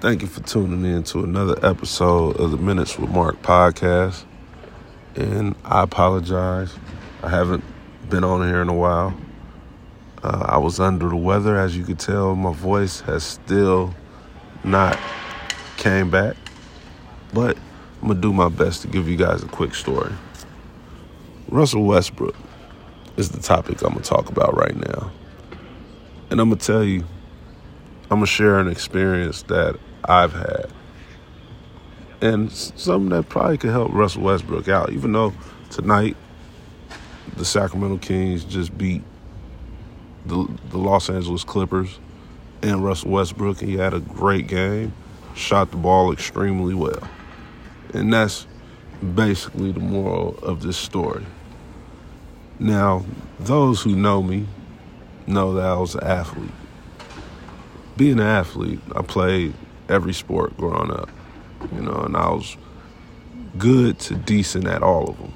Thank you for tuning in to another episode of the Minutes with Mark podcast. And I apologize. I haven't been on here in a while. Uh, I was under the weather, as you could tell. My voice has still not came back, but I'm gonna do my best to give you guys a quick story. Russell Westbrook is the topic I'm gonna talk about right now, and I'm gonna tell you, I'm gonna share an experience that I've had, and something that probably could help Russell Westbrook out. Even though tonight the Sacramento Kings just beat the the Los Angeles Clippers and Russell Westbrook, he had a great game, shot the ball extremely well. And that's basically the moral of this story. Now, those who know me know that I was an athlete. Being an athlete, I played every sport growing up, you know, and I was good to decent at all of them.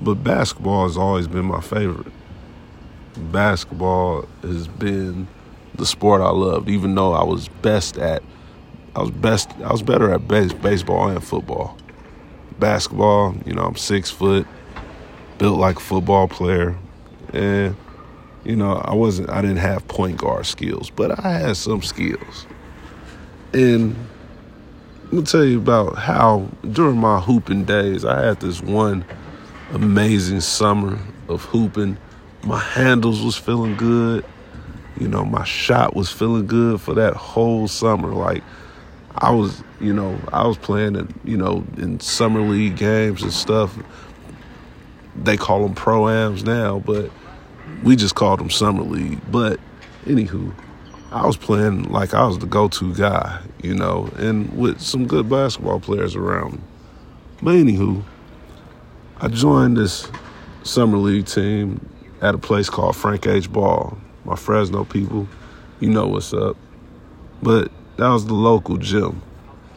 But basketball has always been my favorite. Basketball has been the sport I loved, even though I was best at I was best I was better at base, baseball and football. Basketball, you know, I'm six foot, built like a football player, and you know, I wasn't I didn't have point guard skills, but I had some skills. And I'm gonna tell you about how during my hooping days, I had this one amazing summer of hooping. My handles was feeling good. You know, my shot was feeling good for that whole summer. Like I was, you know, I was playing in, you know, in summer league games and stuff. They call them pro-ams now, but we just called them summer league. But anywho, I was playing like I was the go-to guy, you know, and with some good basketball players around me. But anywho, I joined this summer league team at a place called Frank H. Ball. My Fresno people, you know what's up. But that was the local gym.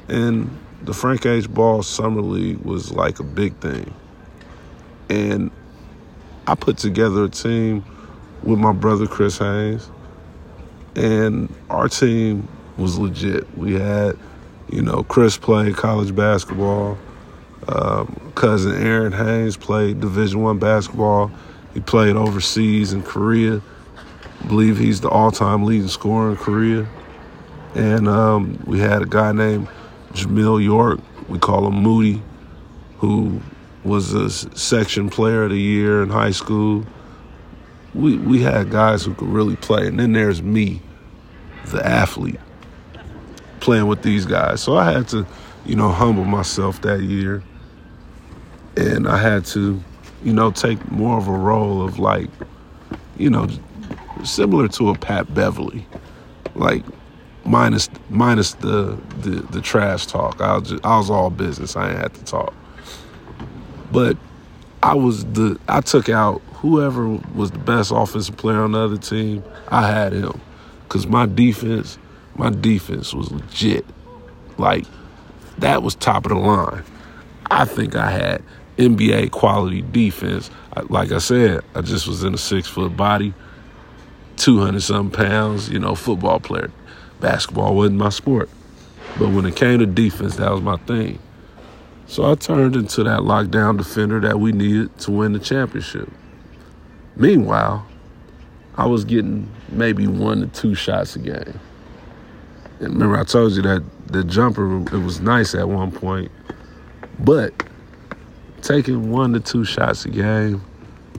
And the Frank H. Ball Summer League was like a big thing. And I put together a team with my brother Chris Haynes. And our team was legit. We had, you know, Chris played college basketball. Um, cousin Aaron Haynes played Division One basketball. He played overseas in Korea. I believe he's the all-time leading scorer in Korea. And um, we had a guy named Jamil York. We call him Moody, who was a section player of the year in high school. We we had guys who could really play, and then there's me, the athlete, playing with these guys. So I had to, you know, humble myself that year, and I had to, you know, take more of a role of like, you know, similar to a Pat Beverley, like minus minus the the, the trash talk. I was just, I was all business. I ain't had to talk, but I was the I took out whoever was the best offensive player on the other team. I had him because my defense my defense was legit. Like that was top of the line. I think I had NBA quality defense. Like I said, I just was in a six foot body, 200 some pounds, you know, football player. Basketball wasn't my sport. But when it came to defense, that was my thing. So I turned into that lockdown defender that we needed to win the championship. Meanwhile, I was getting maybe one to two shots a game. And remember, I told you that the jumper, it was nice at one point. But taking one to two shots a game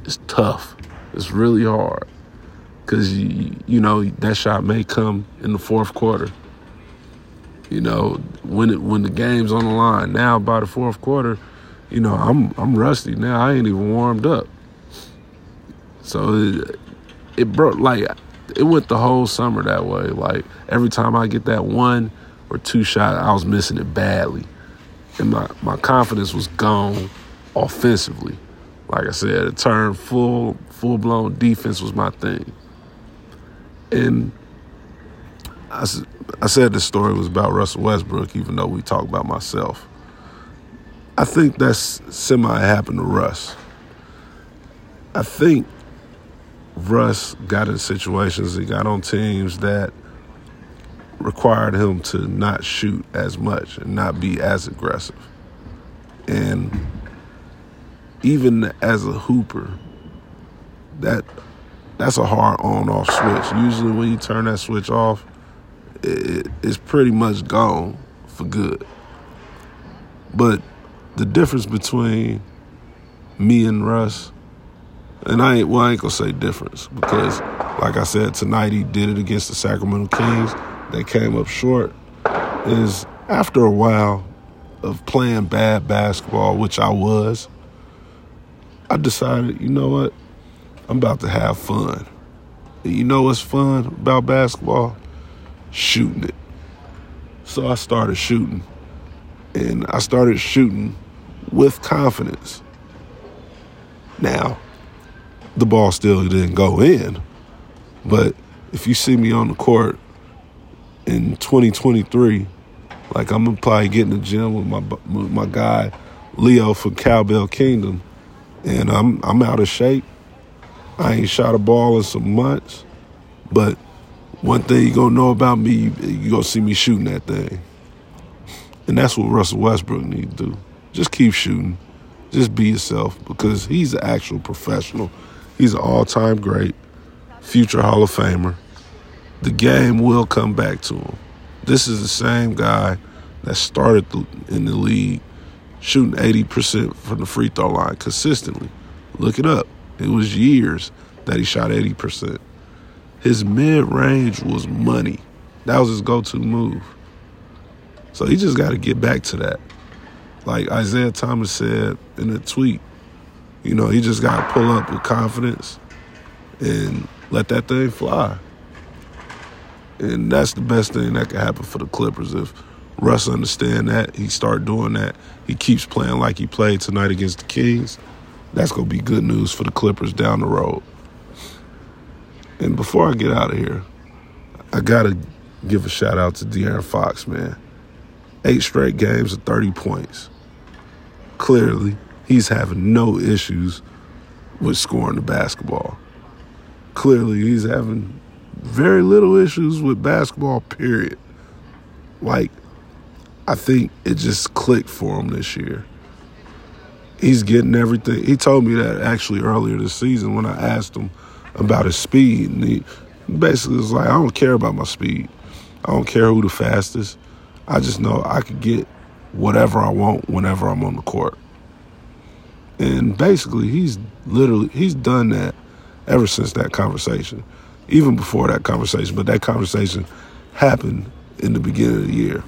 is tough. It's really hard because you, you know that shot may come in the fourth quarter. You know when it when the game's on the line. Now by the fourth quarter, you know I'm I'm rusty now. I ain't even warmed up. So it, it broke like it went the whole summer that way. Like every time I get that one or two shot, I was missing it badly, and my my confidence was gone offensively. Like I said, it turned full full blown defense was my thing. And I, I said the story was about Russell Westbrook, even though we talk about myself. I think that's semi happened to Russ. I think Russ got in situations, he got on teams that required him to not shoot as much and not be as aggressive. And even as a hooper, that that's a hard on off switch. Usually when you turn that switch off, it, it's pretty much gone for good. But the difference between me and Russ, and I ain't well, I ain't gonna say difference because, like I said tonight, he did it against the Sacramento Kings. They came up short. Is after a while of playing bad basketball, which I was, I decided, you know what, I'm about to have fun. And you know what's fun about basketball? Shooting it. So I started shooting. And I started shooting with confidence. Now, the ball still didn't go in, but if you see me on the court in 2023, like I'm probably get in the gym with my with my guy Leo from Cowbell Kingdom, and I'm I'm out of shape. I ain't shot a ball in some months, but one thing you gonna know about me, you, you gonna see me shooting that thing, and that's what Russell Westbrook need to do. Just keep shooting. Just be yourself because he's an actual professional. He's an all time great, future Hall of Famer. The game will come back to him. This is the same guy that started in the league shooting 80% from the free throw line consistently. Look it up. It was years that he shot 80%. His mid range was money. That was his go to move. So he just got to get back to that. Like Isaiah Thomas said in a tweet, you know, he just got to pull up with confidence and let that thing fly. And that's the best thing that can happen for the Clippers if Russ understand that, he start doing that, he keeps playing like he played tonight against the Kings. That's going to be good news for the Clippers down the road. And before I get out of here, I got to give a shout out to De'Aaron Fox, man. Eight straight games of 30 points clearly he's having no issues with scoring the basketball. Clearly he's having very little issues with basketball, period. Like, I think it just clicked for him this year. He's getting everything. He told me that actually earlier this season when I asked him about his speed. And he basically was like, I don't care about my speed. I don't care who the fastest. I just know I could get whatever I want whenever I'm on the court. And basically, he's literally he's done that ever since that conversation, even before that conversation. But that conversation happened in the beginning of the year.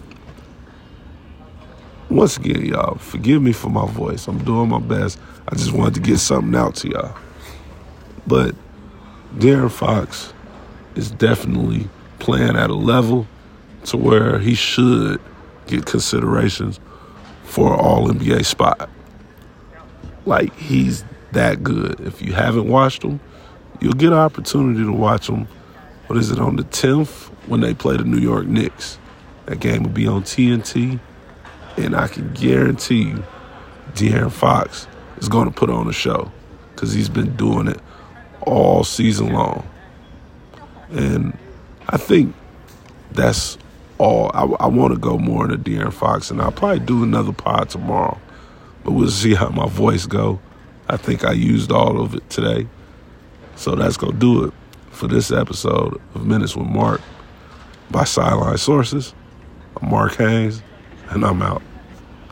Once again, y'all, forgive me for my voice. I'm doing my best. I just wanted to get something out to y'all. But De'Aaron Fox is definitely playing at a level to where he should get considerations for an All NBA spot. Like he's that good. If you haven't watched him, you'll get an opportunity to watch him. What is it on the 10th when they play the New York Knicks? That game will be on TNT, and I can guarantee you, De'Aaron Fox is going to put on a show because he's been doing it all season long. And I think that's all. I, I want to go more into De'Aaron Fox, and I'll probably do another pod tomorrow. But we'll see how my voice go. I think I used all of it today. So that's to do it for this episode of Minutes with Mark by Sideline Sources. I'm Mark Haynes, and I'm out.